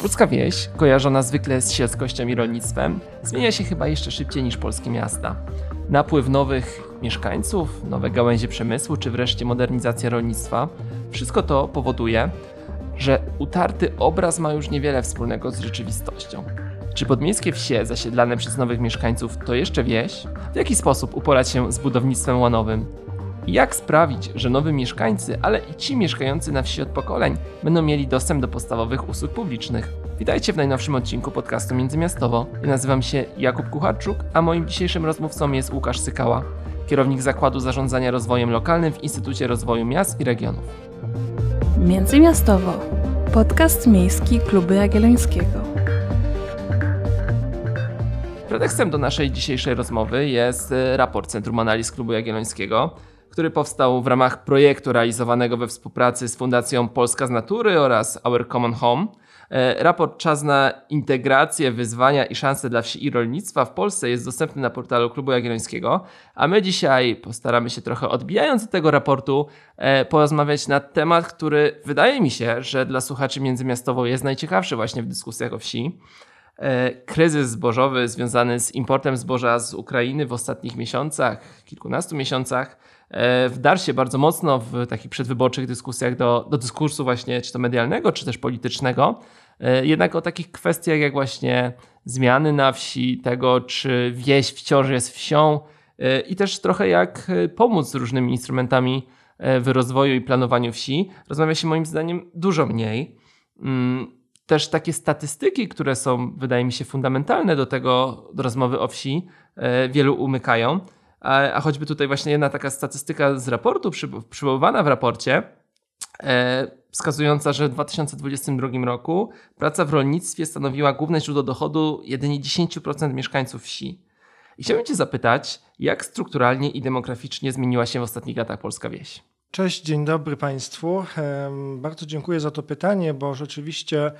Polska wieś, kojarzona zwykle z sielskością i rolnictwem, zmienia się chyba jeszcze szybciej niż polskie miasta. Napływ nowych mieszkańców, nowe gałęzie przemysłu, czy wreszcie modernizacja rolnictwa wszystko to powoduje, że utarty obraz ma już niewiele wspólnego z rzeczywistością. Czy podmiejskie wsie zasiedlane przez nowych mieszkańców to jeszcze wieś? W jaki sposób uporać się z budownictwem łanowym? Jak sprawić, że nowi mieszkańcy, ale i ci mieszkający na wsi od pokoleń będą mieli dostęp do podstawowych usług publicznych? Witajcie w najnowszym odcinku podcastu Międzymiastowo. Ja nazywam się Jakub Kucharczuk, a moim dzisiejszym rozmówcą jest Łukasz Sykała, kierownik Zakładu Zarządzania Rozwojem Lokalnym w Instytucie Rozwoju Miast i Regionów. Międzymiastowo. Podcast miejski Klubu Jagiellońskiego. Pretekstem do naszej dzisiejszej rozmowy jest e, raport Centrum Analiz Klubu Jagiellońskiego, który powstał w ramach projektu realizowanego we współpracy z Fundacją Polska z Natury oraz Our Common Home. E, raport Czas na integrację, wyzwania i szanse dla wsi i rolnictwa w Polsce jest dostępny na portalu Klubu Jagiellońskiego, a my dzisiaj postaramy się trochę odbijając od tego raportu e, porozmawiać na temat, który wydaje mi się, że dla słuchaczy międzymiastowo jest najciekawszy właśnie w dyskusjach o wsi. E, kryzys zbożowy związany z importem zboża z Ukrainy w ostatnich miesiącach, kilkunastu miesiącach, e, wdarł się bardzo mocno w takich przedwyborczych dyskusjach do, do dyskursu właśnie czy to medialnego, czy też politycznego. E, jednak o takich kwestiach jak właśnie zmiany na wsi, tego czy wieś wciąż jest wsią i też trochę jak pomóc z różnymi instrumentami w rozwoju i planowaniu wsi, rozmawia się moim zdaniem dużo mniej. Też takie statystyki, które są, wydaje mi się, fundamentalne do tego, do rozmowy o wsi, e, wielu umykają. A, a choćby tutaj właśnie jedna taka statystyka z raportu, przy, przywoływana w raporcie, e, wskazująca, że w 2022 roku praca w rolnictwie stanowiła główne źródło dochodu jedynie 10% mieszkańców wsi. I chciałbym Cię zapytać, jak strukturalnie i demograficznie zmieniła się w ostatnich latach polska wieś? Cześć, dzień dobry Państwu. Bardzo dziękuję za to pytanie, bo rzeczywiście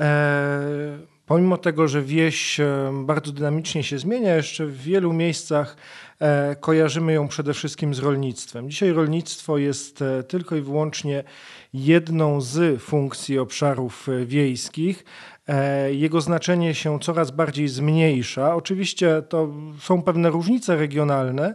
e, pomimo tego, że wieś bardzo dynamicznie się zmienia, jeszcze w wielu miejscach e, kojarzymy ją przede wszystkim z rolnictwem. Dzisiaj rolnictwo jest e, tylko i wyłącznie jedną z funkcji obszarów wiejskich. Jego znaczenie się coraz bardziej zmniejsza. Oczywiście to są pewne różnice regionalne,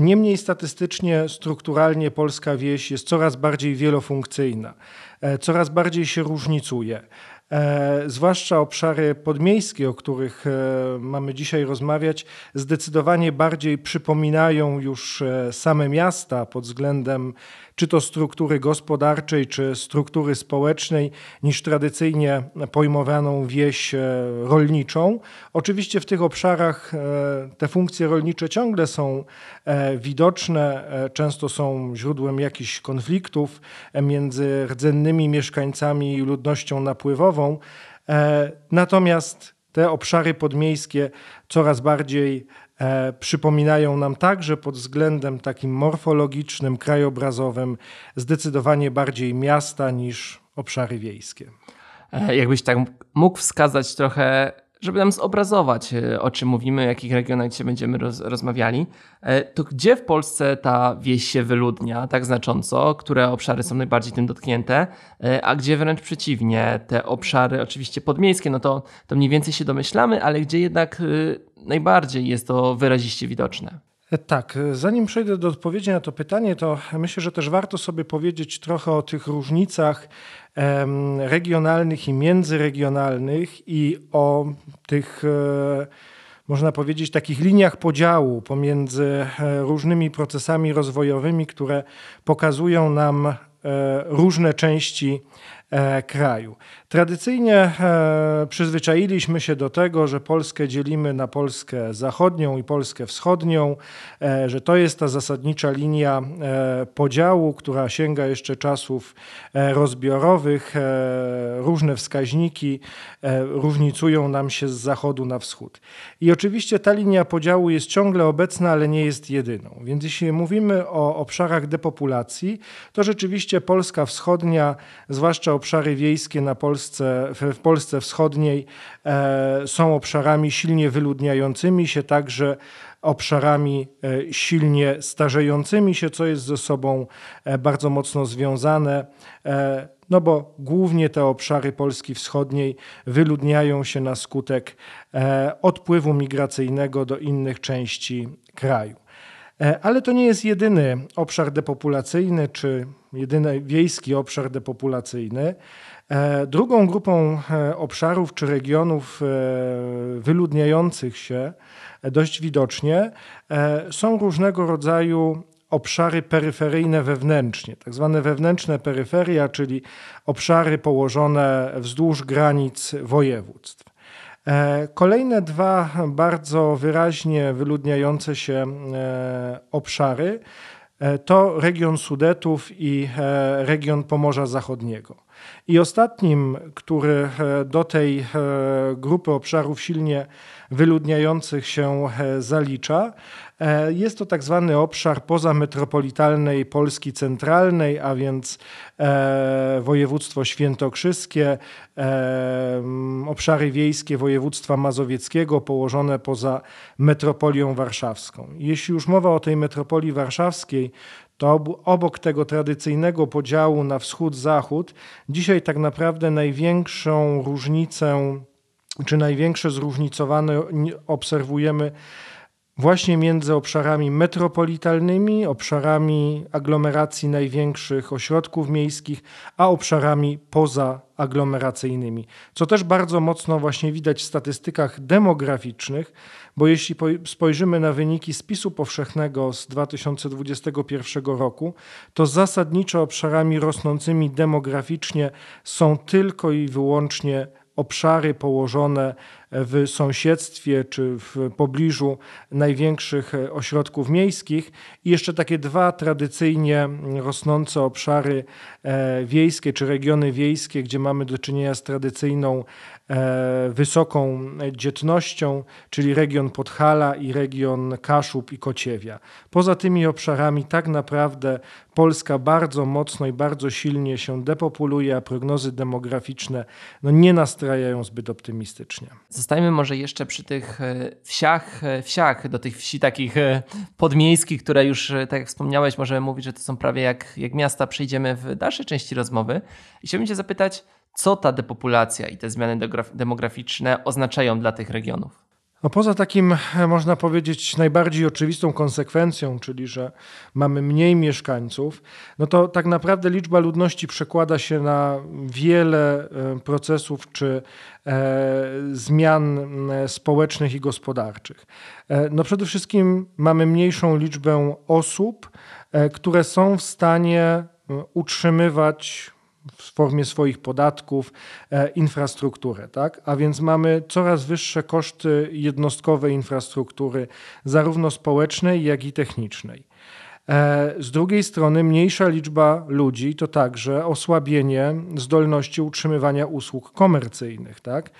Niemniej statystycznie, strukturalnie polska wieś jest coraz bardziej wielofunkcyjna, e, coraz bardziej się różnicuje. E, zwłaszcza obszary podmiejskie, o których e, mamy dzisiaj rozmawiać, zdecydowanie bardziej przypominają już same miasta pod względem czy to struktury gospodarczej, czy struktury społecznej, niż tradycyjnie pojmowaną wieś e, rolniczą. Oczywiście w tych obszarach e, te funkcje rolnicze ciągle są e, widoczne, często są źródłem jakichś konfliktów między rdzennymi mieszkańcami i ludnością napływową. Natomiast te obszary podmiejskie coraz bardziej e, przypominają nam także pod względem takim morfologicznym, krajobrazowym zdecydowanie bardziej miasta niż obszary wiejskie. E, jakbyś tak mógł wskazać trochę żeby nam zobrazować, e, o czym mówimy, o jakich regionach dzisiaj będziemy roz, rozmawiali, e, to gdzie w Polsce ta wieś się wyludnia tak znacząco, które obszary są najbardziej tym dotknięte, e, a gdzie wręcz przeciwnie, te obszary oczywiście podmiejskie, no to, to mniej więcej się domyślamy, ale gdzie jednak najbardziej jest to wyraziście widoczne. Tak, zanim przejdę do odpowiedzi na to pytanie, to myślę, że też warto sobie powiedzieć trochę o tych różnicach regionalnych i międzyregionalnych i o tych e, można powiedzieć, takich liniach podziału pomiędzy e, różnymi procesami rozwojowymi, które pokazują nam e, różne części kraju. Tradycyjnie e, przyzwyczailiśmy się do tego, że Polskę dzielimy na Polskę zachodnią i Polskę wschodnią, e, że to jest ta zasadnicza linia e, podziału, która sięga jeszcze czasów rozbiorowych. Różne wskaźniki różnicują nam się z zachodu na wschód. I oczywiście ta linia podziału jest ciągle obecna, ale nie jest jedyną. Więc jeśli mówimy o obszarach depopulacji, to rzeczywiście Polska wschodnia, zwłaszcza obszary wiejskie na Polsce, Polsce, w Polsce Wschodniej e, są obszarami silnie wyludniającymi się, także obszarami e, silnie starzejącymi się, co jest ze sobą e, bardzo mocno związane. no bo głównie te obszary Polski Wschodniej wyludniają się na skutek odpływu migracyjnego do innych części kraju. Ale to nie jest jedyny obszar depopulacyjny, czy jedyny wiejski obszar depopulacyjny. E, drugą grupą e, obszarów czy regionów e, wyludniających się dość widocznie są różnego rodzaju obszary peryferyjne wewnętrznie, tak zwane wewnętrzne peryferia, czyli obszary położone wzdłuż granic województw. Kolejne dwa bardzo wyraźnie wyludniające się obszary to region Sudetów i region Pomorza Zachodniego. I ostatnim, który e, do tej e, grupy obszarów silnie wyludniających się e, zalicza, jest to tak zwany obszar pozametropolitalnej Polski centralnej, a więc województwo świętokrzyskie, obszary wiejskie województwa mazowieckiego położone poza metropolią warszawską. Jeśli już mowa o tej metropolii warszawskiej, to obok tego tradycyjnego podziału na wschód-zachód, dzisiaj tak naprawdę największą różnicę, czy największe zróżnicowane obserwujemy właśnie między obszarami metropolitalnymi, obszarami aglomeracji największych ośrodków miejskich, a obszarami pozaaglomeracyjnymi. Co też bardzo mocno właśnie widać w statystykach demograficznych, bo jeśli spojrzymy na wyniki spisu powszechnego z 2021 roku, to zasadniczo obszarami rosnącymi demograficznie są tylko i wyłącznie obszary położone w sąsiedztwie czy w pobliżu największych ośrodków miejskich i jeszcze takie dwa tradycyjnie rosnące obszary e, wiejskie czy regiony wiejskie, gdzie mamy do czynienia z tradycyjną e, wysoką dzietnością, czyli region Podhala i region Kaszub i Kociewia. Poza tymi obszarami tak naprawdę Polska bardzo mocno i bardzo silnie się depopuluje, a prognozy demograficzne no, nie nastrajają zbyt optymistycznie. Zostajmy może jeszcze przy tych e, wsiach, e, wsiach, do tych wsi takich e, podmiejskich, które już, tak jak wspomniałeś, możemy mówić, że to są prawie jak, jak miasta. Przejdziemy w dalszej części rozmowy. I chciałbym Cię zapytać, co ta depopulacja i te zmiany demograficzne oznaczają dla tych regionów? No poza takim, e, można powiedzieć, najbardziej oczywistą konsekwencją, czyli że mamy mniej mieszkańców, no to tak naprawdę liczba ludności przekłada się na wiele e, procesów czy e, zmian społecznych i gospodarczych. No przede wszystkim mamy mniejszą liczbę osób, które są w stanie utrzymywać w formie swoich podatków e, infrastrukturę. Tak? A więc mamy coraz wyższe koszty jednostkowej infrastruktury, zarówno społecznej, jak i technicznej. E, z drugiej strony mniejsza liczba ludzi to także osłabienie zdolności utrzymywania usług komercyjnych. Tak?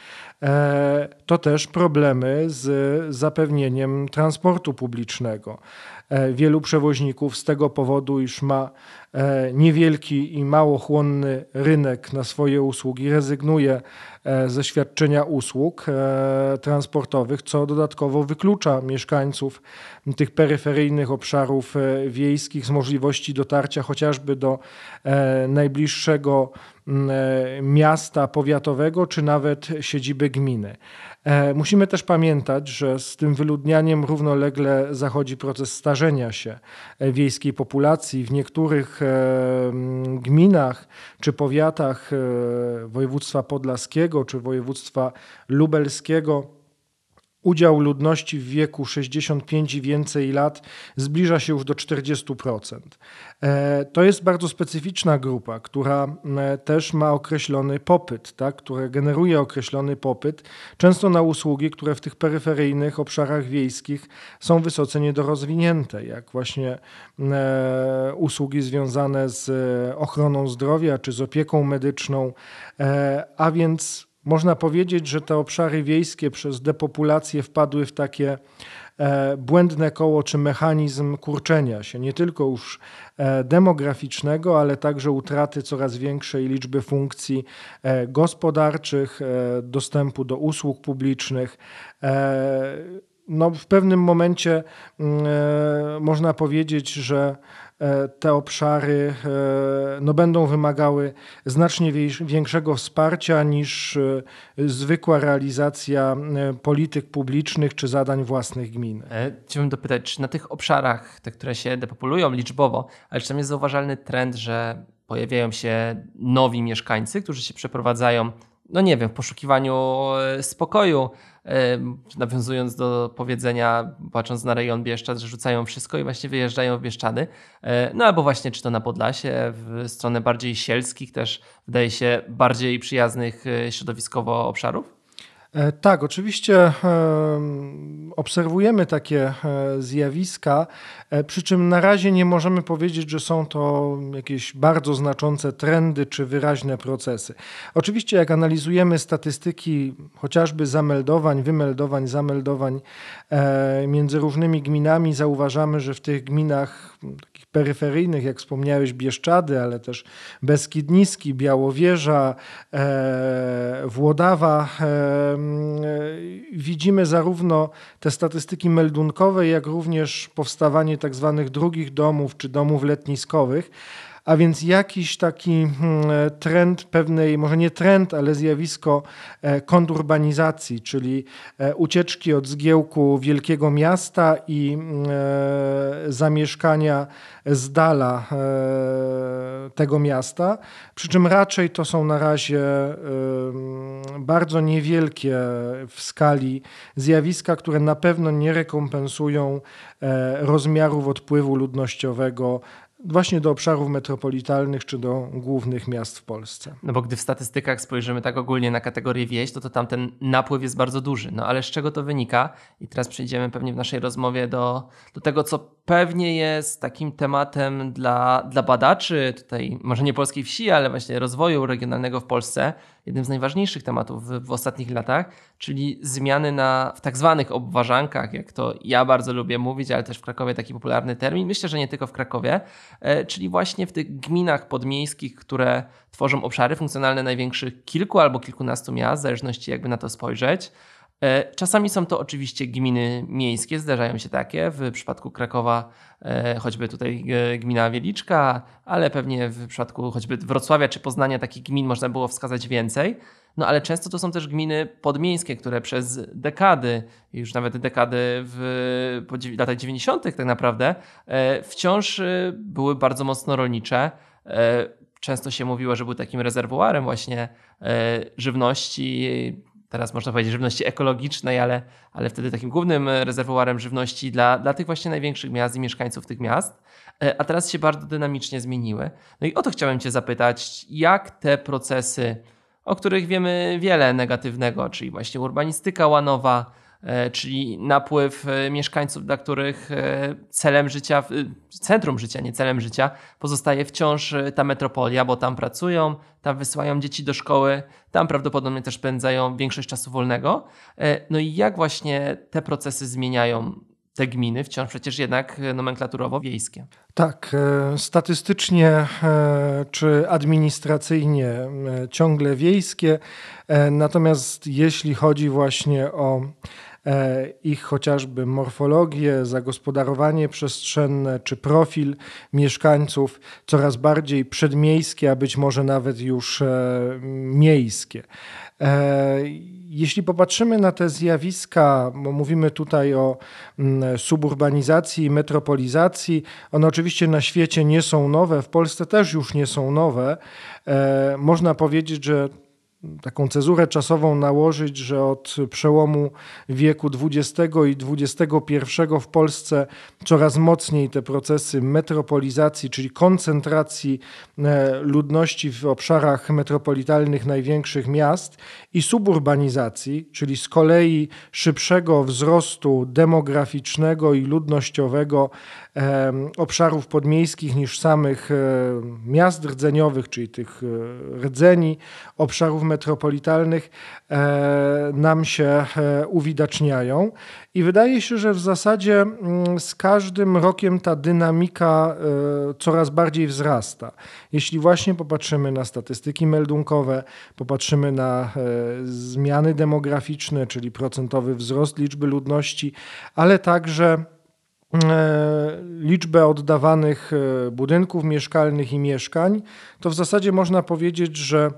E, to też problemy z zapewnieniem transportu publicznego. Wielu przewoźników z tego powodu, iż ma E, niewielki i mało chłonny rynek na swoje usługi rezygnuje e, ze świadczenia usług e, transportowych, co dodatkowo wyklucza mieszkańców tych peryferyjnych obszarów wiejskich z możliwości dotarcia chociażby do najbliższego miasta powiatowego czy nawet siedziby gminy. E, musimy też pamiętać, że z tym wyludnianiem równolegle zachodzi proces starzenia się e, wiejskiej populacji. W niektórych e, gminach czy powiatach województwa podlaskiego czy województwa lubelskiego Udział ludności w wieku 65 i więcej lat zbliża się już do 40%. E, to jest bardzo specyficzna grupa, która e, też ma określony popyt, tak? która generuje określony popyt, często na usługi, które w tych peryferyjnych obszarach wiejskich są wysoce niedorozwinięte, jak właśnie e, usługi związane z ochroną zdrowia czy z opieką medyczną, a więc można powiedzieć, że te obszary wiejskie przez depopulację wpadły w takie e, błędne koło czy mechanizm kurczenia się, nie tylko już e, demograficznego, ale także utraty coraz większej liczby funkcji e, gospodarczych, dostępu do usług publicznych. No, w pewnym momencie mm, można powiedzieć, że te obszary no, będą wymagały znacznie większego wsparcia niż zwykła realizacja polityk publicznych czy zadań własnych gmin. Chciałbym dopytać, czy na tych obszarach, te, które się depopulują liczbowo, ale czy tam jest zauważalny trend, że pojawiają się nowi mieszkańcy, którzy się przeprowadzają, no nie wiem, w poszukiwaniu e, spokoju, e, nawiązując do powiedzenia, patrząc na rejon Bieszczad, że rzucają wszystko i właśnie wyjeżdżają w Bieszczady. E, no albo właśnie czy to na Podlasie, w stronę bardziej sielskich też, wydaje się, bardziej przyjaznych środowiskowo obszarów? E, tak, oczywiście obserwujemy takie e, zjawiska, e, przy czym na razie nie możemy powiedzieć, że są to jakieś bardzo znaczące trendy czy wyraźne procesy. Oczywiście, jak analizujemy statystyki chociażby zameldowań, wymeldowań, zameldowań między różnymi gminami, zauważamy, że w tych gminach peryferyjnych, jak wspomniałeś, Bieszczady, ale też Beskid Niski, Białowieża, Włodawa, widzimy zarówno te statystyki meldunkowe, jak również powstawanie tak zwanych drugich domów czy domów letniskowych. A więc jakiś taki hmm, trend pewnej, może nie trend, ale zjawisko e, konturbanizacji, czyli e, ucieczki od zgiełku wielkiego miasta i e, zamieszkania z dala tego miasta. Przy czym raczej to są na razie bardzo niewielkie w skali zjawiska, które na pewno nie rekompensują rozmiarów odpływu ludnościowego właśnie do obszarów metropolitalnych czy do głównych miast w Polsce. No bo gdy w statystykach spojrzymy tak ogólnie na kategorię wieś, to, to tam ten napływ jest bardzo duży. No ale z czego to wynika? I teraz przejdziemy pewnie w naszej rozmowie do, do tego, co pewnie jest takim tematem dla, dla badaczy, tutaj może nie polskiej wsi, ale właśnie rozwoju regionalnego w Polsce, jednym z najważniejszych tematów w, w ostatnich latach, czyli zmiany na, w tak zwanych obważankach, jak to ja bardzo lubię mówić, ale też w Krakowie taki popularny termin, myślę, że nie tylko w Krakowie, e, czyli właśnie w tych gminach podmiejskich, które tworzą obszary funkcjonalne największych kilku albo kilkunastu miast, w zależności jakby na to spojrzeć. E, czasami są to oczywiście gminy miejskie, zdarzają się takie. W przypadku Krakowa e, choćby tutaj e, gmina Wieliczka, ale pewnie w przypadku choćby Wrocławia czy Poznania takich gmin można było wskazać więcej. No ale często to są też gminy podmiejskie, które przez dekady, już nawet dekady w latach 90. tak naprawdę, wciąż były bardzo mocno rolnicze. Często się mówiło, że był takim rezerwuarem właśnie żywności, teraz można powiedzieć żywności ekologicznej, ale, ale wtedy takim głównym rezerwuarem żywności dla, dla tych właśnie największych miast i mieszkańców tych miast, e, a teraz się bardzo dynamicznie zmieniły. No i o to chciałem Cię zapytać, jak te procesy, o których wiemy wiele negatywnego, czyli właśnie urbanistyka łanowa, E, czyli napływ e, mieszkańców, dla których e, celem życia, centrum życia, nie celem życia, pozostaje wciąż ta metropolia, bo tam pracują, tam wysyłają dzieci do szkoły, tam prawdopodobnie też spędzają większość czasu wolnego. No i jak właśnie te procesy zmieniają te gminy, wciąż przecież jednak nomenklaturowo wiejskie. Tak, statystycznie czy administracyjnie ciągle wiejskie, natomiast jeśli chodzi właśnie o E, ich chociażby morfologię, zagospodarowanie przestrzenne czy profil mieszkańców coraz bardziej przedmiejskie, a być może nawet już e, miejskie. E, jeśli popatrzymy na te zjawiska, bo mówimy tutaj o mm, suburbanizacji i metropolizacji, one oczywiście na świecie nie są nowe, w Polsce też już nie są nowe. Można powiedzieć, że taką cezurę czasową nałożyć, że od przełomu wieku XX i XXI w Polsce coraz mocniej te procesy metropolizacji, czyli koncentracji e, ludności w obszarach metropolitalnych największych miast i suburbanizacji, czyli z kolei szybszego wzrostu demograficznego i ludnościowego obszarów podmiejskich niż samych e, miast rdzeniowych, czyli tych e, rdzeni, obszarów metropolitalnych e, nam się uwidaczniają. I wydaje się, że w zasadzie mm, z każdym rokiem ta dynamika coraz bardziej wzrasta. Jeśli właśnie popatrzymy na statystyki meldunkowe, popatrzymy na zmiany demograficzne, czyli procentowy wzrost liczby ludności, ale także liczbę oddawanych budynków mieszkalnych i mieszkań, to w zasadzie można powiedzieć, że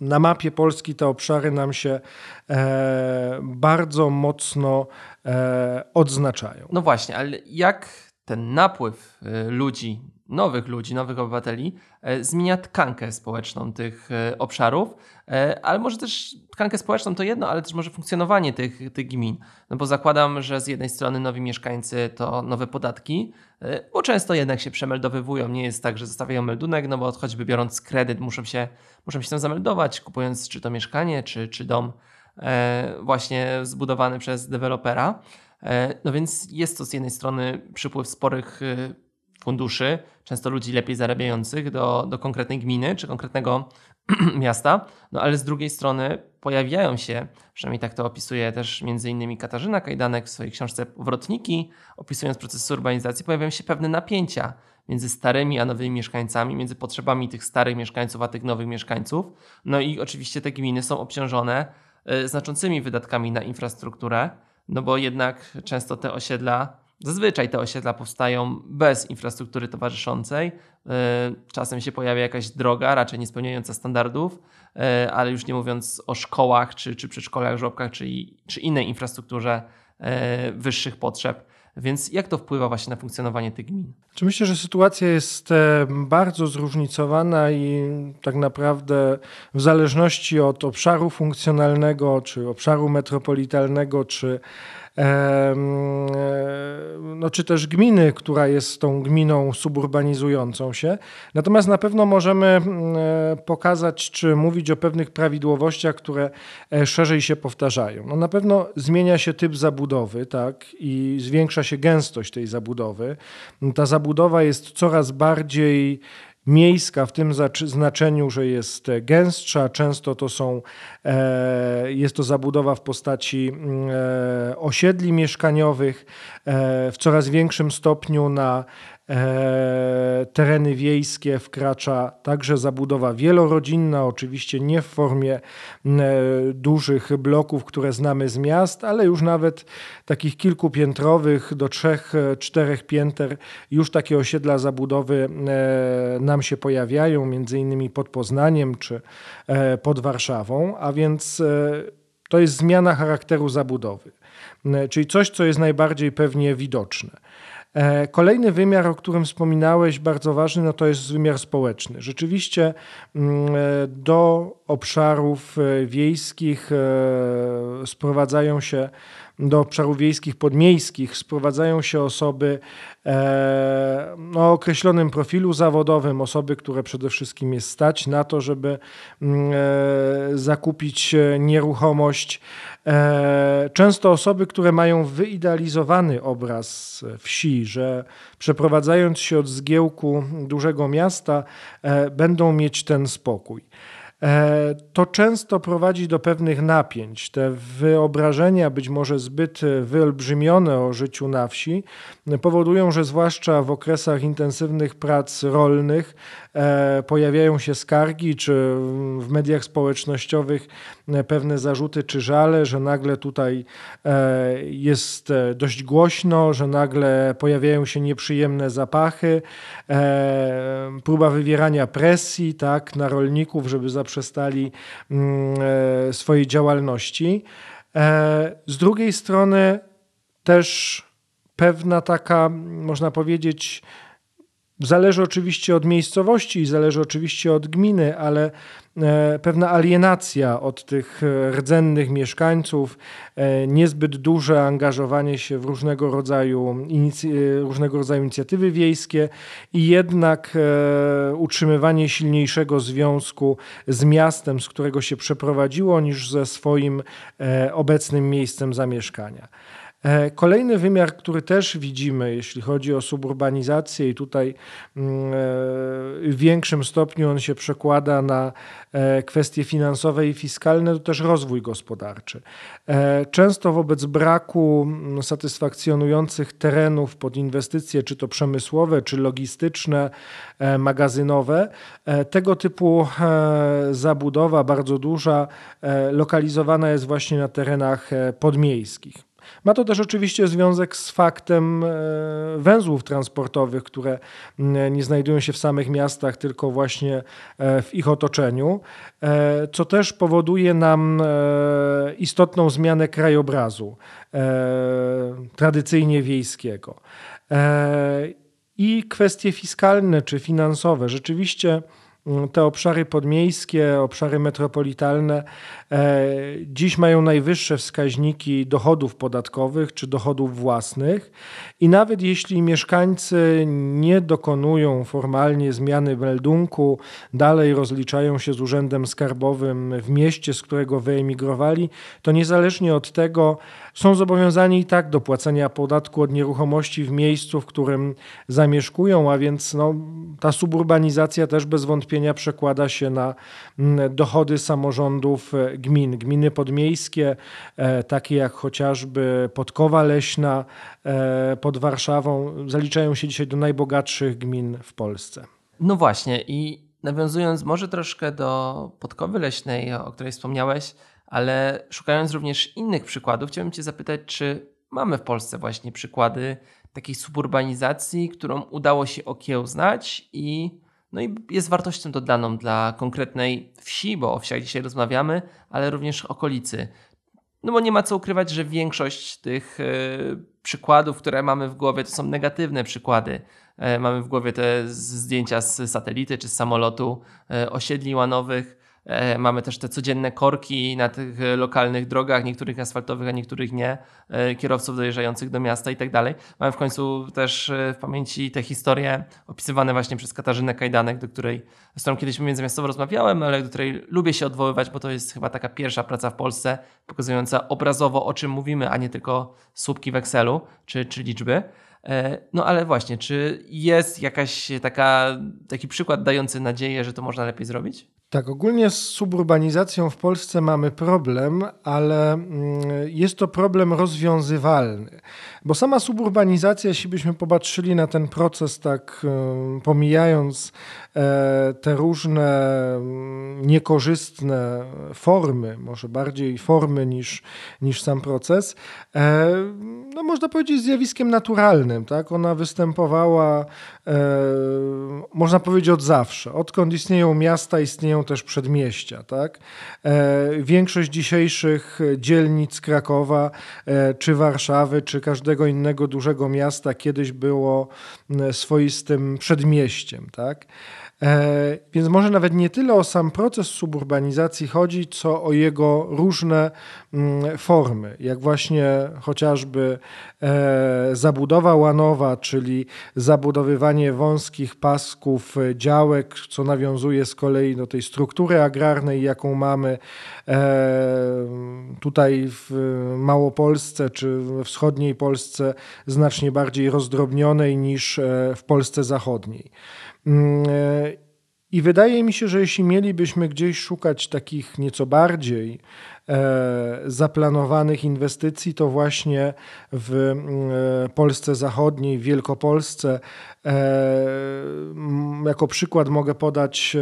na mapie Polski te obszary nam się bardzo mocno odznaczają. No właśnie, ale jak ten napływ ludzi nowych ludzi, nowych obywateli e, zmienia tkankę społeczną tych e, obszarów, e, ale może też tkankę społeczną to jedno, ale też może funkcjonowanie tych, tych gmin. No bo zakładam, że z jednej strony nowi mieszkańcy to nowe podatki, bo często jednak się przemeldowywują. Nie jest tak, że zostawiają meldunek, no bo choćby biorąc kredyt muszą się, muszą się tam zameldować, kupując czy to mieszkanie, czy, czy dom właśnie zbudowany przez dewelopera. No więc jest to z jednej strony przypływ sporych funduszy, często ludzi lepiej zarabiających do, do konkretnej gminy czy konkretnego miasta, no ale z drugiej strony pojawiają się, przynajmniej tak to opisuje też między innymi Katarzyna Kajdanek w swojej książce Powrotniki, opisując proces urbanizacji, pojawiają się pewne napięcia między starymi a nowymi mieszkańcami, między potrzebami tych starych mieszkańców a tych nowych mieszkańców. No i oczywiście te gminy są obciążone y, znaczącymi wydatkami na infrastrukturę, no bo jednak często te osiedla Zazwyczaj te osiedla powstają bez infrastruktury towarzyszącej. E, czasem się pojawia jakaś droga, raczej nie spełniająca standardów, e, ale już nie mówiąc o szkołach, czy, czy przedszkolach, żłobkach, czy, czy innej infrastrukturze e, wyższych potrzeb. Więc jak to wpływa właśnie na funkcjonowanie tych gmin? Myślę, że sytuacja jest bardzo zróżnicowana i tak naprawdę w zależności od obszaru funkcjonalnego, czy obszaru metropolitalnego, czy E, no, czy też gminy, która jest tą gminą suburbanizującą się. Natomiast na pewno możemy mm, e, pokazać, czy mówić o pewnych prawidłowościach, które e, szerzej się powtarzają. No, na pewno zmienia się typ zabudowy, tak, i zwiększa się gęstość tej zabudowy. Ta zabudowa jest coraz bardziej miejska w tym znaczeniu, że jest gęstsza, często to są, e, jest to zabudowa w postaci mm, e, osiedli mieszkaniowych, e, w coraz większym stopniu na E, tereny wiejskie wkracza także zabudowa wielorodzinna, oczywiście nie w formie dużych bloków, które znamy z miast, ale już nawet takich kilkupiętrowych do trzech, czterech pięter już takie osiedla zabudowy e, nam się pojawiają, między innymi pod Poznaniem czy e, pod Warszawą, a więc to jest zmiana charakteru zabudowy, czyli coś, co jest najbardziej pewnie widoczne. E, kolejny wymiar, o którym wspominałeś, bardzo ważny, no to jest wymiar społeczny. Rzeczywiście mm, e, do obszarów e, wiejskich sprowadzają się do obszarów wiejskich, podmiejskich sprowadzają się osoby e, no, o określonym profilu zawodowym, osoby, które przede wszystkim jest stać na to, żeby mm, e, zakupić nieruchomość. E, często osoby, które mają wyidealizowany obraz wsi, że przeprowadzając się od zgiełku dużego miasta, będą mieć ten spokój. E, to często prowadzi do pewnych napięć. Te wyobrażenia, być może zbyt wyolbrzymione o życiu na wsi, powodują, że zwłaszcza w okresach intensywnych prac rolnych pojawiają się skargi, czy w mediach społecznościowych pewne zarzuty czy żale, że nagle tutaj e, jest dość głośno, że nagle pojawiają się nieprzyjemne zapachy, próba wywierania presji tak, na rolników, żeby zaprzestali mm, e, swojej działalności. E, z drugiej strony też pewna taka, można powiedzieć, Zależy oczywiście od miejscowości i zależy oczywiście od gminy, ale e, pewna alienacja od tych rdzennych mieszkańców, e, niezbyt duże angażowanie się w różnego rodzaju, różnego rodzaju inicjatywy wiejskie i jednak e, utrzymywanie silniejszego związku z miastem, z którego się przeprowadziło, niż ze swoim obecnym miejscem zamieszkania. E, kolejny wymiar, który też widzimy, jeśli chodzi o suburbanizację, i tutaj mm, e, w większym stopniu on się przekłada na e, kwestie finansowe i fiskalne, to też rozwój gospodarczy. Często wobec braku mm, satysfakcjonujących terenów pod inwestycje, czy to przemysłowe, czy logistyczne, magazynowe, tego typu zabudowa bardzo duża lokalizowana jest właśnie na terenach podmiejskich. Ma to też oczywiście związek z faktem węzłów transportowych, które nie znajdują się w samych miastach, tylko właśnie w ich otoczeniu, co też powoduje nam istotną zmianę krajobrazu tradycyjnie wiejskiego i kwestie fiskalne czy finansowe. Rzeczywiście te obszary podmiejskie, obszary metropolitalne e, dziś mają najwyższe wskaźniki dochodów podatkowych czy dochodów własnych. I nawet jeśli mieszkańcy nie dokonują formalnie zmiany meldunku, dalej rozliczają się z urzędem skarbowym w mieście, z którego wyemigrowali, to niezależnie od tego są zobowiązani i tak do płacenia podatku od nieruchomości w miejscu, w którym zamieszkują, a więc no, ta suburbanizacja też bez wątpienia przekłada się na mm, dochody samorządów e, gmin. Gminy podmiejskie, e, takie jak chociażby Podkowa Leśna e, pod Warszawą, zaliczają się dzisiaj do najbogatszych gmin w Polsce. No właśnie i nawiązując może troszkę do Podkowy Leśnej, o której wspomniałeś, ale szukając również innych przykładów, chciałbym Cię zapytać, czy mamy w Polsce właśnie przykłady takiej suburbanizacji, którą udało się okiełznać i, no i jest wartością dodaną dla konkretnej wsi, bo o wsiach dzisiaj rozmawiamy, ale również okolicy. No bo nie ma co ukrywać, że większość tych y, przykładów, które mamy w głowie, to są negatywne przykłady. Y, mamy w głowie te zdjęcia z satelity czy z samolotu, y, osiedli łanowych, E, mamy też te codzienne korki na tych e, lokalnych drogach, niektórych asfaltowych, a niektórych nie, e, kierowców dojeżdżających do miasta i tak dalej. Mamy w końcu też w pamięci te historie opisywane właśnie przez Katarzynę Kajdanek, do której, z którą kiedyś międzymiastowo rozmawiałem, ale do której lubię się odwoływać, bo to jest chyba taka pierwsza praca w Polsce pokazująca obrazowo o czym mówimy, a nie tylko słupki w Excelu czy, czy liczby. No ale właśnie, czy jest jakaś taka, taki przykład dający nadzieję, że to można lepiej zrobić? Tak, ogólnie z suburbanizacją w Polsce mamy problem, ale mm, jest to problem rozwiązywalny. Bo sama suburbanizacja, jeśli byśmy popatrzyli na ten proces, tak pomijając e, te różne mm, niekorzystne formy, może bardziej formy niż, niż sam proces, e, no można powiedzieć zjawiskiem naturalnym. Tak? Ona występowała, można powiedzieć, od zawsze. Odkąd istnieją miasta, istnieją też przedmieścia. Tak? Większość dzisiejszych dzielnic Krakowa, czy Warszawy, czy każdego innego dużego miasta kiedyś było swoistym przedmieściem. Tak? E, więc może nawet nie tyle o sam proces suburbanizacji chodzi, co o jego różne mm, formy, jak właśnie chociażby e, zabudowa łanowa, czyli zabudowywanie wąskich pasków e, działek, co nawiązuje z kolei do tej struktury agrarnej, jaką mamy tutaj w Małopolsce czy we wschodniej Polsce, znacznie bardziej rozdrobnionej niż w Polsce zachodniej. Mm, e, I wydaje mi się, że jeśli mielibyśmy gdzieś szukać takich nieco bardziej e, zaplanowanych inwestycji, to właśnie w mm, e, Polsce Zachodniej, w Wielkopolsce. Jako przykład mogę podać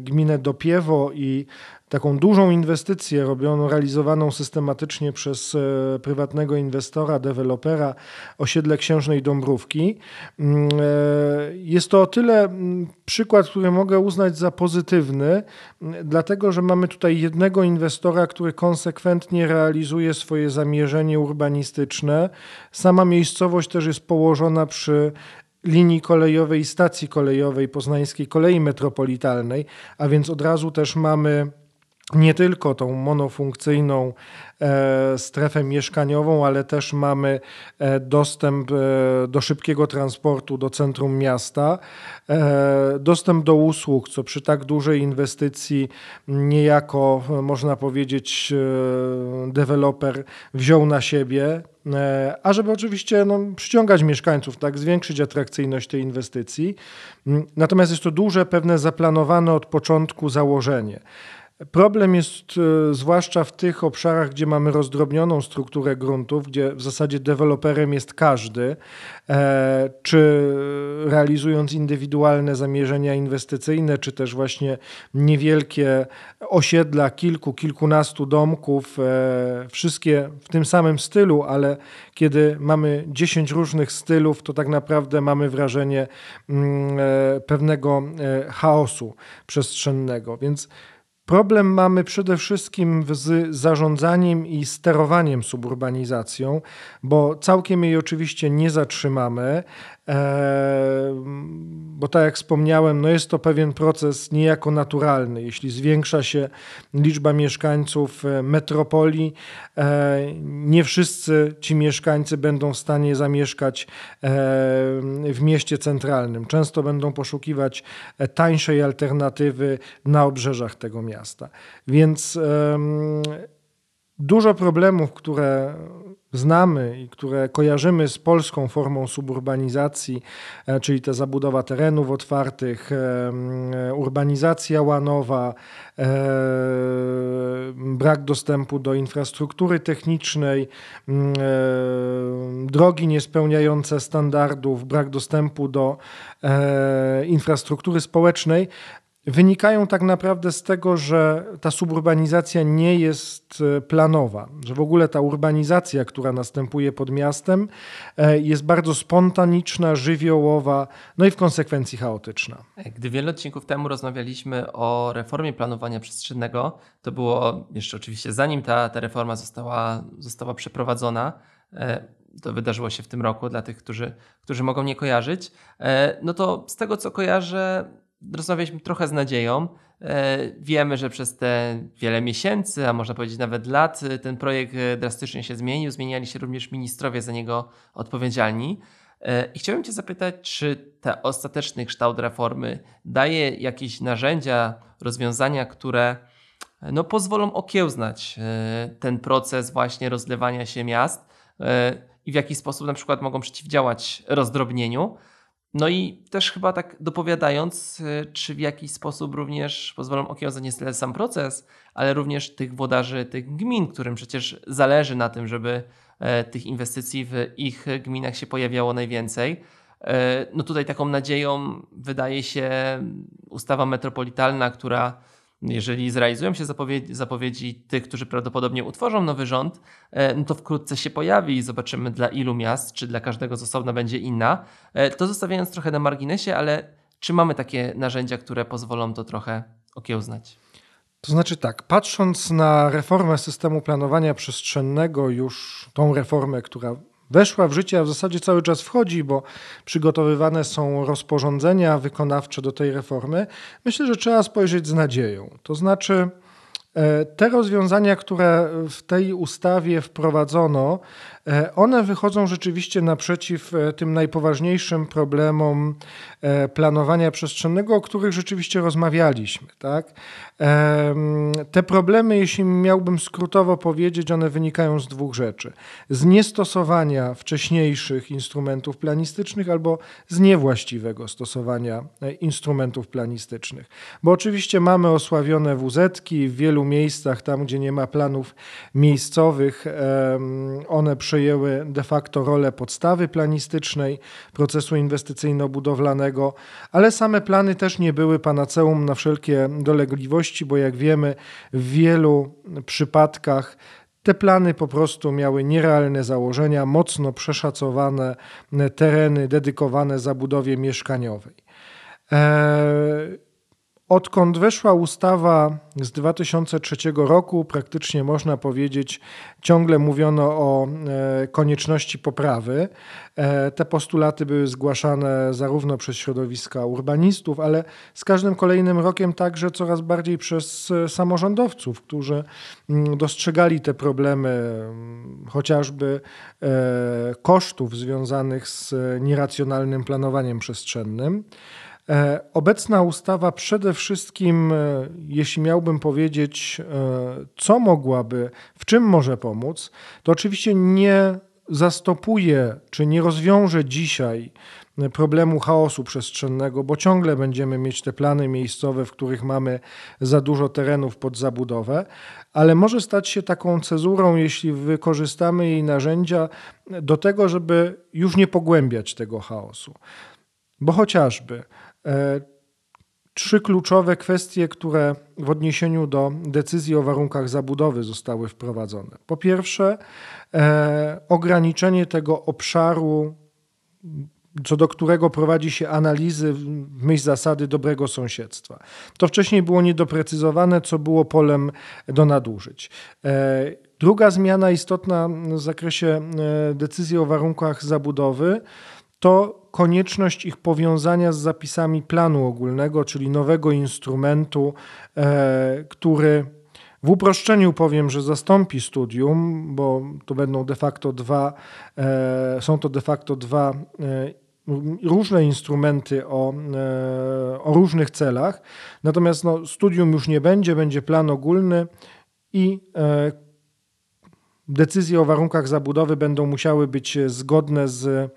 gminę Dopiewo i taką dużą inwestycję robioną, realizowaną systematycznie przez e, prywatnego inwestora, dewelopera osiedle Księżnej Dąbrówki. Mm, e, jest to o tyle mm, przykład, który mogę uznać za pozytywny, mm, dlatego że mamy tutaj jednego inwestora, który konsekwentnie realizuje swoje zamierzenie urbanistyczne. Sama miejscowość też jest położona przy linii kolejowej, stacji kolejowej poznańskiej kolei metropolitalnej, a więc od razu też mamy nie tylko tą monofunkcyjną e, strefę mieszkaniową, ale też mamy e, dostęp e, do szybkiego transportu do centrum miasta, dostęp do usług, co przy tak dużej inwestycji niejako można powiedzieć deweloper wziął na siebie, a żeby oczywiście no, przyciągać mieszkańców, tak, zwiększyć atrakcyjność tej inwestycji. Natomiast jest to duże, pewne zaplanowane od początku założenie. Problem jest e, zwłaszcza w tych obszarach, gdzie mamy rozdrobnioną strukturę gruntów, gdzie w zasadzie deweloperem jest każdy, e, czy realizując indywidualne zamierzenia inwestycyjne, czy też właśnie niewielkie osiedla kilku, kilkunastu domków, e, wszystkie w tym samym stylu, ale kiedy mamy dziesięć różnych stylów, to tak naprawdę mamy wrażenie mm, pewnego chaosu przestrzennego. Więc Problem mamy przede wszystkim z zarządzaniem i sterowaniem suburbanizacją, bo całkiem jej oczywiście nie zatrzymamy, bo tak jak wspomniałem, no jest to pewien proces niejako naturalny. Jeśli zwiększa się liczba mieszkańców e, metropolii, e, nie wszyscy ci mieszkańcy będą w stanie zamieszkać e, w mieście centralnym. Często będą poszukiwać tańszej alternatywy na obrzeżach tego miasta. Więc dużo problemów, które znamy i które kojarzymy z polską formą suburbanizacji, e, czyli ta zabudowa terenów otwartych, e, e, urbanizacja łanowa, brak dostępu do infrastruktury technicznej, drogi niespełniające standardów, brak dostępu do infrastruktury społecznej, wynikają tak naprawdę z tego, że ta suburbanizacja nie jest e, planowa, że w ogóle ta urbanizacja, która następuje pod miastem, e, jest bardzo spontaniczna, żywiołowa, no i w konsekwencji chaotyczna. Gdy wiele odcinków temu rozmawialiśmy o reformie planowania przestrzennego, to było jeszcze oczywiście zanim ta, ta reforma została, została przeprowadzona. E, to wydarzyło się w tym roku dla tych, którzy, którzy mogą nie kojarzyć. No to z tego co kojarzę, rozmawialiśmy trochę z nadzieją. E, wiemy, że przez te wiele miesięcy, a można powiedzieć nawet lat, e, ten projekt e, drastycznie się zmienił. Zmieniali się również ministrowie za niego odpowiedzialni. I chciałbym Cię zapytać, czy ten ostateczny kształt reformy daje jakieś narzędzia, rozwiązania, które no, pozwolą okiełznać ten proces właśnie rozlewania się miast i w jaki sposób na przykład mogą przeciwdziałać rozdrobnieniu. No i też chyba tak dopowiadając, y, czy w jakiś sposób również pozwolą okiełznać nie tyle sam proces, ale również tych włodarzy, tych gmin, którym przecież zależy na tym, żeby e, tych inwestycji w ich gminach się pojawiało najwięcej. E, no tutaj taką nadzieją wydaje się ustawa metropolitalna, która jeżeli zrealizują się zapowiedzi, zapowiedzi tych, którzy prawdopodobnie utworzą nowy rząd, e, no to wkrótce się pojawi i zobaczymy dla ilu miast, czy dla każdego z osobna będzie inna. E, to zostawiając trochę na marginesie, ale czy mamy takie narzędzia, które pozwolą to trochę okiełznać? To znaczy tak, patrząc na reformę systemu planowania przestrzennego, już tą reformę, która weszła w życie, a w zasadzie cały czas wchodzi, bo przygotowywane są rozporządzenia wykonawcze do tej reformy, myślę, że trzeba spojrzeć z nadzieją. To znaczy, e, te rozwiązania, które w tej ustawie wprowadzono, one wychodzą rzeczywiście naprzeciw e, tym najpoważniejszym problemom e, planowania przestrzennego, o których rzeczywiście rozmawialiśmy. Tak? Te problemy, jeśli miałbym skrótowo powiedzieć, one wynikają z dwóch rzeczy. Z niestosowania wcześniejszych instrumentów planistycznych albo z niewłaściwego stosowania instrumentów planistycznych. Bo oczywiście mamy osławione wz w wielu miejscach, tam gdzie nie ma planów miejscowych, one przyjmują przejęły de facto rolę podstawy planistycznej procesu inwestycyjno-budowlanego, ale same plany też nie były panaceum na wszelkie dolegliwości, bo jak wiemy, w wielu przypadkach te plany po prostu miały nierealne założenia, mocno przeszacowane tereny dedykowane zabudowie mieszkaniowej. Eee, Odkąd weszła ustawa z 2003 roku, praktycznie można powiedzieć, ciągle mówiono o e, konieczności poprawy. E, te postulaty były zgłaszane zarówno przez środowiska urbanistów, ale z każdym kolejnym rokiem także coraz bardziej przez e, samorządowców, którzy mm, dostrzegali te problemy mm, chociażby kosztów związanych z nieracjonalnym planowaniem przestrzennym. E, obecna ustawa przede wszystkim, e, jeśli miałbym powiedzieć, e, co mogłaby, w czym może pomóc, to oczywiście nie zastopuje czy nie rozwiąże dzisiaj problemu chaosu przestrzennego, bo ciągle będziemy mieć te plany miejscowe, w których mamy za dużo terenów pod zabudowę, ale może stać się taką cezurą, jeśli wykorzystamy jej narzędzia do tego, żeby już nie pogłębiać tego chaosu. Bo chociażby e, trzy kluczowe kwestie, które w odniesieniu do decyzji o warunkach zabudowy zostały wprowadzone. Po pierwsze, e, ograniczenie tego obszaru, co do którego prowadzi się analizy w myśl zasady dobrego sąsiedztwa. To wcześniej było niedoprecyzowane, co było polem do nadużyć. E, druga zmiana istotna w zakresie e, decyzji o warunkach zabudowy to konieczność ich powiązania z zapisami planu ogólnego, czyli nowego instrumentu, e, który w uproszczeniu powiem, że zastąpi studium, bo to będą de facto dwa, e, są to de facto dwa e, różne instrumenty o, o różnych celach. Natomiast no, studium już nie będzie, będzie plan ogólny i decyzje o warunkach zabudowy będą musiały być zgodne z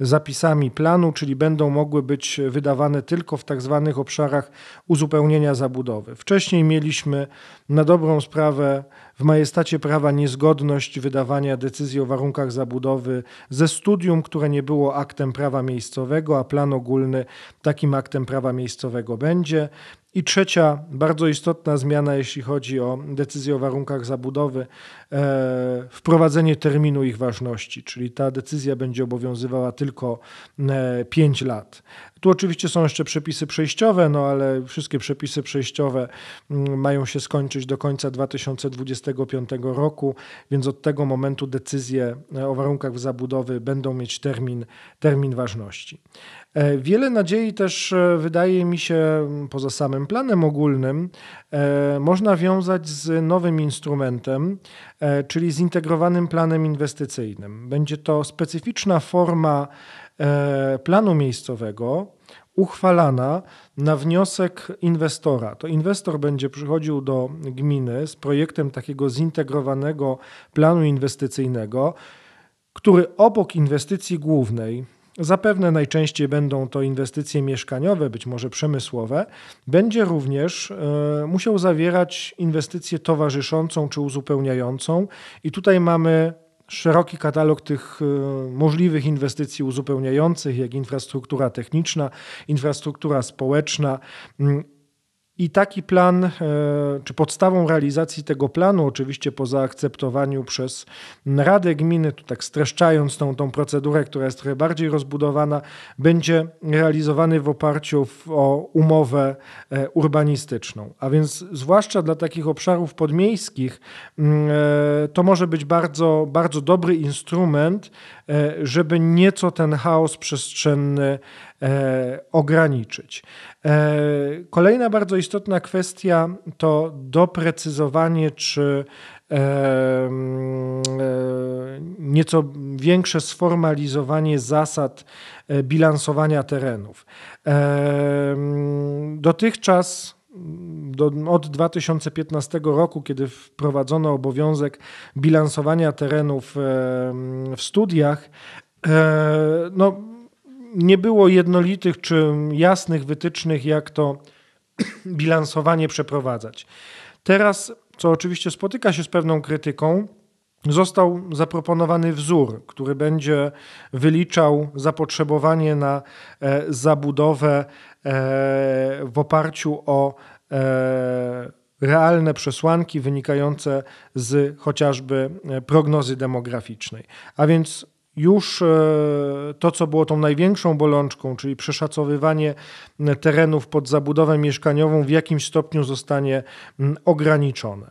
zapisami planu, czyli będą mogły być wydawane tylko w tak zwanych obszarach uzupełnienia zabudowy. Wcześniej mieliśmy na dobrą sprawę w majestacie prawa niezgodność wydawania decyzji o warunkach zabudowy ze studium, które nie było aktem prawa miejscowego, a plan ogólny takim aktem prawa miejscowego będzie. I trzecia, bardzo istotna zmiana, jeśli chodzi o decyzję o warunkach zabudowy, e, wprowadzenie terminu ich ważności, czyli ta decyzja będzie obowiązywała tylko 5 e, lat. Tu oczywiście są jeszcze przepisy przejściowe, no ale wszystkie przepisy przejściowe mm, mają się skończyć do końca 2025 roku, więc od tego momentu decyzje e, o warunkach zabudowy będą mieć termin, termin ważności. E, wiele nadziei też e, wydaje mi się, poza samym planem ogólnym, można wiązać z nowym instrumentem, czyli zintegrowanym planem inwestycyjnym. Będzie to specyficzna forma planu miejscowego, uchwalana na wniosek inwestora. To inwestor będzie przychodził do gminy z projektem takiego zintegrowanego planu inwestycyjnego, który obok inwestycji głównej, zapewne najczęściej będą to inwestycje mieszkaniowe, być może przemysłowe, będzie również e, musiał zawierać inwestycję towarzyszącą czy uzupełniającą. I tutaj mamy szeroki katalog tych e, możliwych inwestycji uzupełniających, jak infrastruktura techniczna, infrastruktura społeczna, i taki plan, e, czy podstawą realizacji tego planu, oczywiście po zaakceptowaniu przez Radę Gminy, tu tak streszczając tą, tą procedurę, która jest trochę bardziej rozbudowana, będzie realizowany w oparciu o umowę e, urbanistyczną. A więc zwłaszcza dla takich obszarów podmiejskich mm, e, to może być bardzo, bardzo dobry instrument, żeby nieco ten chaos przestrzenny ograniczyć. Kolejna bardzo istotna kwestia to doprecyzowanie czy e, nieco większe sformalizowanie zasad e, bilansowania terenów. E, dotychczas do, od 2015 roku, kiedy wprowadzono obowiązek bilansowania terenów w studiach, no, nie było jednolitych czy jasnych wytycznych, jak to bilansowanie przeprowadzać. Teraz, co oczywiście spotyka się z pewną krytyką, został zaproponowany wzór, który będzie wyliczał zapotrzebowanie na e, zabudowę e, w oparciu o e, realne przesłanki wynikające z chociażby prognozy demograficznej. A więc już e, to, co było tą największą bolączką, czyli przeszacowywanie terenów pod zabudowę mieszkaniową, w jakimś stopniu zostanie ograniczone.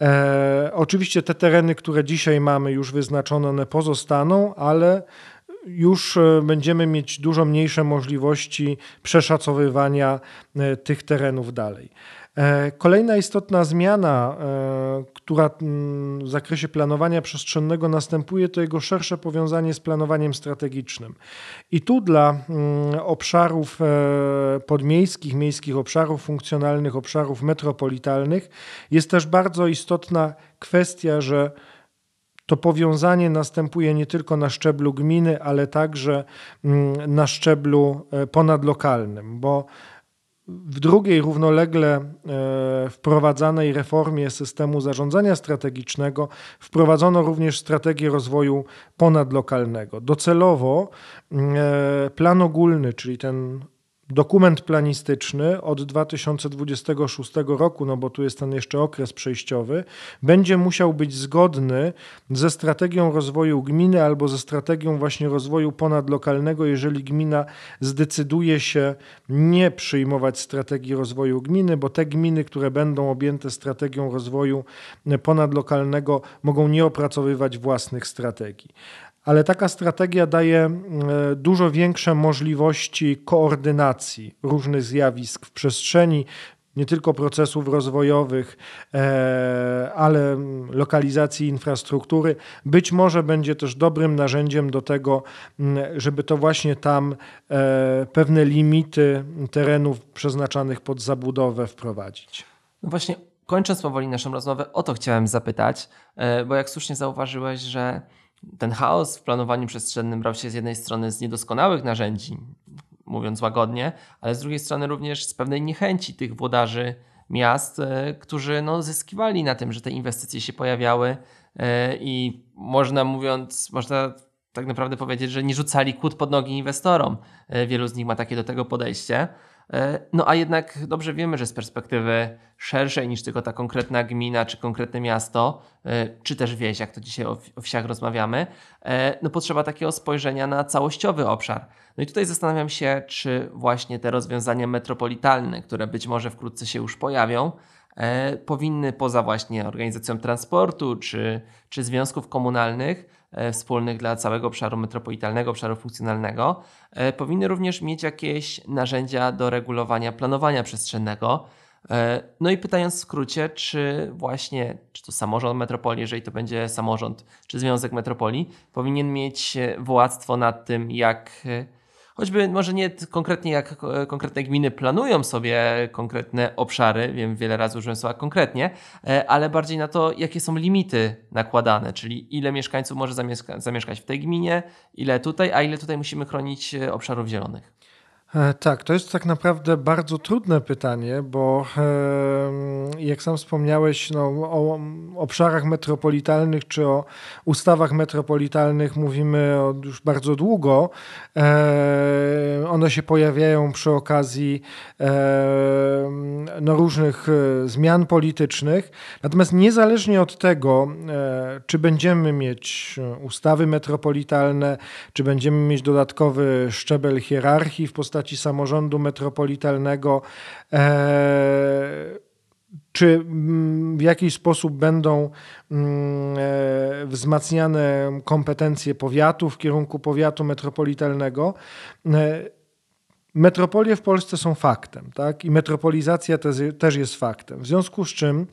E, oczywiście te tereny, które dzisiaj mamy już wyznaczone, one pozostaną, ale już e, będziemy mieć dużo mniejsze możliwości przeszacowywania tych terenów dalej. E, kolejna istotna zmiana, e, która mm, w zakresie planowania przestrzennego następuje, to jego szersze powiązanie z planowaniem strategicznym. I tu dla mm, obszarów e, podmiejskich, miejskich obszarów funkcjonalnych, obszarów metropolitalnych jest też bardzo istotna kwestia, że to powiązanie następuje nie tylko na szczeblu gminy, ale także mm, na szczeblu ponadlokalnym, bo w drugiej równolegle e, wprowadzanej reformie systemu zarządzania strategicznego wprowadzono również strategię rozwoju ponadlokalnego. Docelowo e, plan ogólny, czyli ten dokument planistyczny od 2026 roku, no bo tu jest ten jeszcze okres przejściowy, będzie musiał być zgodny ze strategią rozwoju gminy albo ze strategią właśnie rozwoju ponadlokalnego, jeżeli gmina zdecyduje się nie przyjmować strategii rozwoju gminy, bo te gminy, które będą objęte strategią rozwoju ponadlokalnego, mogą nie opracowywać własnych strategii ale taka strategia daje e, dużo większe możliwości koordynacji różnych zjawisk w przestrzeni, nie tylko procesów rozwojowych, e, ale lokalizacji infrastruktury. Być może będzie też dobrym narzędziem do tego, żeby to właśnie tam e, pewne limity terenów przeznaczanych pod zabudowę wprowadzić. No właśnie, kończąc powoli naszą rozmowę, o to chciałem zapytać, bo jak słusznie zauważyłeś, że ten chaos w planowaniu przestrzennym brał się z jednej strony z niedoskonałych narzędzi, mówiąc łagodnie, ale z drugiej strony również z pewnej niechęci tych włodarzy miast, e, którzy no, zyskiwali na tym, że te inwestycje się pojawiały e, i można mówiąc, można tak naprawdę powiedzieć, że nie rzucali kłód pod nogi inwestorom. E, wielu z nich ma takie do tego podejście. E, no a jednak dobrze wiemy, że z perspektywy szerszej niż tylko ta konkretna gmina czy konkretne miasto, e, czy też wieś, jak to dzisiaj o wsiach rozmawiamy, e, no potrzeba takiego spojrzenia na całościowy obszar. No i tutaj zastanawiam się, czy właśnie te rozwiązania metropolitalne, które być może wkrótce się już pojawią, powinny poza właśnie organizacją transportu czy, czy związków komunalnych wspólnych dla całego obszaru metropolitalnego, obszaru funkcjonalnego, e, powinny również mieć jakieś narzędzia do regulowania planowania przestrzennego. E, no i pytając w skrócie, czy właśnie, czy to samorząd metropolii, jeżeli to będzie samorząd, czy związek metropolii, powinien mieć władztwo nad tym, jak choćby może nie konkretnie jak konkretne gminy planują sobie konkretne obszary, wiem wiele razy użyłem słowa konkretnie, e, ale bardziej na to, jakie są limity nakładane, czyli ile mieszkańców może zamieszka zamieszkać w tej gminie, ile tutaj, a ile tutaj musimy chronić e, obszarów zielonych. E, tak, to jest tak naprawdę bardzo trudne pytanie, bo jak sam wspomniałeś, no, o obszarach metropolitalnych czy o ustawach metropolitalnych mówimy już bardzo długo. E, one się pojawiają przy okazji no, różnych e, zmian politycznych. Natomiast niezależnie od tego, czy będziemy mieć ustawy metropolitalne, czy będziemy mieć dodatkowy szczebel hierarchii w postaci postaci samorządu metropolitalnego, e, czy mm, w jakiś sposób będą mm, e, wzmacniane kompetencje powiatu w kierunku powiatu metropolitalnego. E, metropolie w Polsce są faktem, tak? I metropolizacja też jest faktem. W związku z czym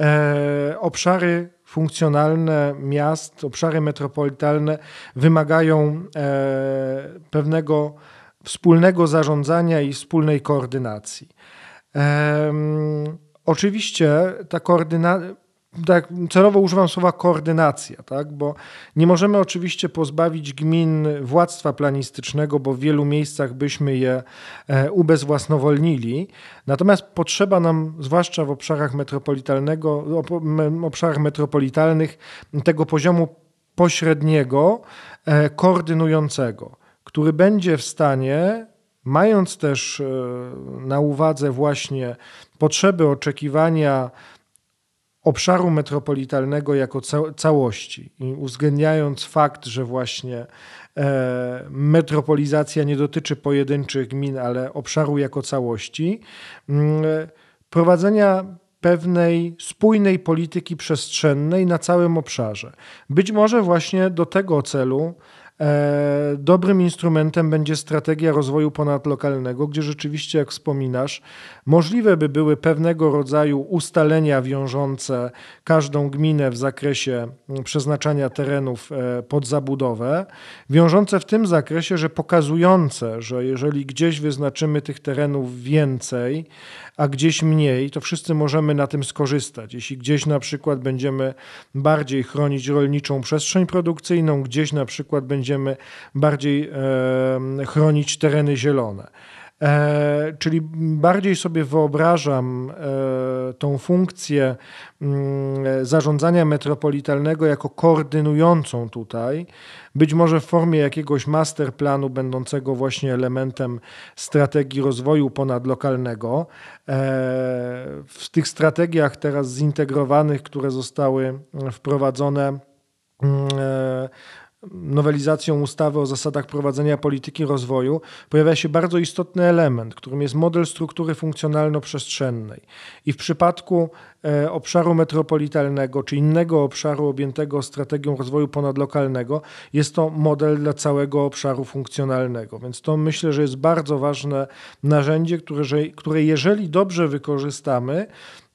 e, obszary funkcjonalne miast, obszary metropolitalne wymagają e, pewnego wspólnego zarządzania i wspólnej koordynacji. Um, oczywiście ta koordynacja, tak, celowo używam słowa koordynacja, tak, bo nie możemy oczywiście pozbawić gmin władztwa planistycznego, bo w wielu miejscach byśmy je e, ubezwłasnowolnili. Natomiast potrzeba nam, zwłaszcza w obszarach metropolitalnego, obszarach metropolitalnych, tego poziomu pośredniego, e, koordynującego który będzie w stanie, mając też e, na uwadze właśnie potrzeby oczekiwania obszaru metropolitalnego jako całości i uwzględniając fakt, że właśnie e, metropolizacja nie dotyczy pojedynczych gmin, ale obszaru jako całości, prowadzenia pewnej spójnej polityki przestrzennej na całym obszarze. Być może właśnie do tego celu dobrym instrumentem będzie strategia rozwoju ponadlokalnego, gdzie rzeczywiście, jak wspominasz, możliwe by były pewnego rodzaju ustalenia wiążące każdą gminę w zakresie przeznaczania terenów e, pod zabudowę, wiążące w tym zakresie, że pokazujące, że jeżeli gdzieś wyznaczymy tych terenów więcej, a gdzieś mniej, to wszyscy możemy na tym skorzystać. Jeśli gdzieś na przykład będziemy bardziej chronić rolniczą przestrzeń produkcyjną, gdzieś na przykład będziemy bardziej e, chronić tereny zielone. E, czyli bardziej sobie wyobrażam e, tą funkcję mm, zarządzania metropolitalnego jako koordynującą tutaj, być może w formie jakiegoś masterplanu będącego właśnie elementem strategii rozwoju ponadlokalnego. E, w tych strategiach teraz zintegrowanych, które zostały wprowadzone, mm, nowelizacją ustawy o zasadach prowadzenia polityki rozwoju pojawia się bardzo istotny element, którym jest model struktury funkcjonalno-przestrzennej. I w przypadku e, obszaru metropolitalnego czy innego obszaru objętego strategią rozwoju ponadlokalnego jest to model dla całego obszaru funkcjonalnego. Więc to myślę, że jest bardzo ważne narzędzie, które, które jeżeli dobrze wykorzystamy,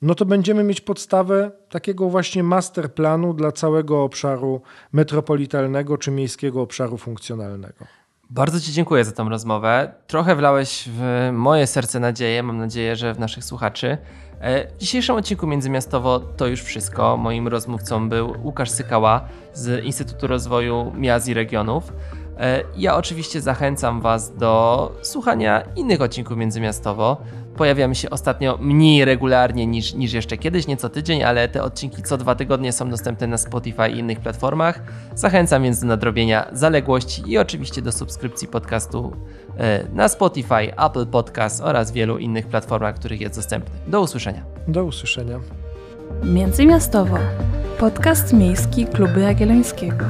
no to będziemy mieć podstawę takiego właśnie masterplanu dla całego obszaru metropolitalnego czy miejskiego obszaru funkcjonalnego. Bardzo Ci dziękuję za tą rozmowę. Trochę wlałeś w moje serce nadzieję, mam nadzieję, że w naszych słuchaczy. E, w dzisiejszym odcinku Międzymiastowo to już wszystko. Moim rozmówcą był Łukasz Sykała z Instytutu Rozwoju Miast i Regionów. E, ja oczywiście zachęcam Was do słuchania innych odcinków Międzymiastowo. Pojawiamy się ostatnio mniej regularnie niż, niż jeszcze kiedyś, nie co tydzień, ale te odcinki co dwa tygodnie są dostępne na Spotify i innych platformach. Zachęcam więc do nadrobienia zaległości i oczywiście do subskrypcji podcastu e, na Spotify, Apple Podcast oraz wielu innych platformach, których jest dostępny. Do usłyszenia. Do usłyszenia. Międzymiastowo. Podcast miejski Kluby Jagiellońskiego.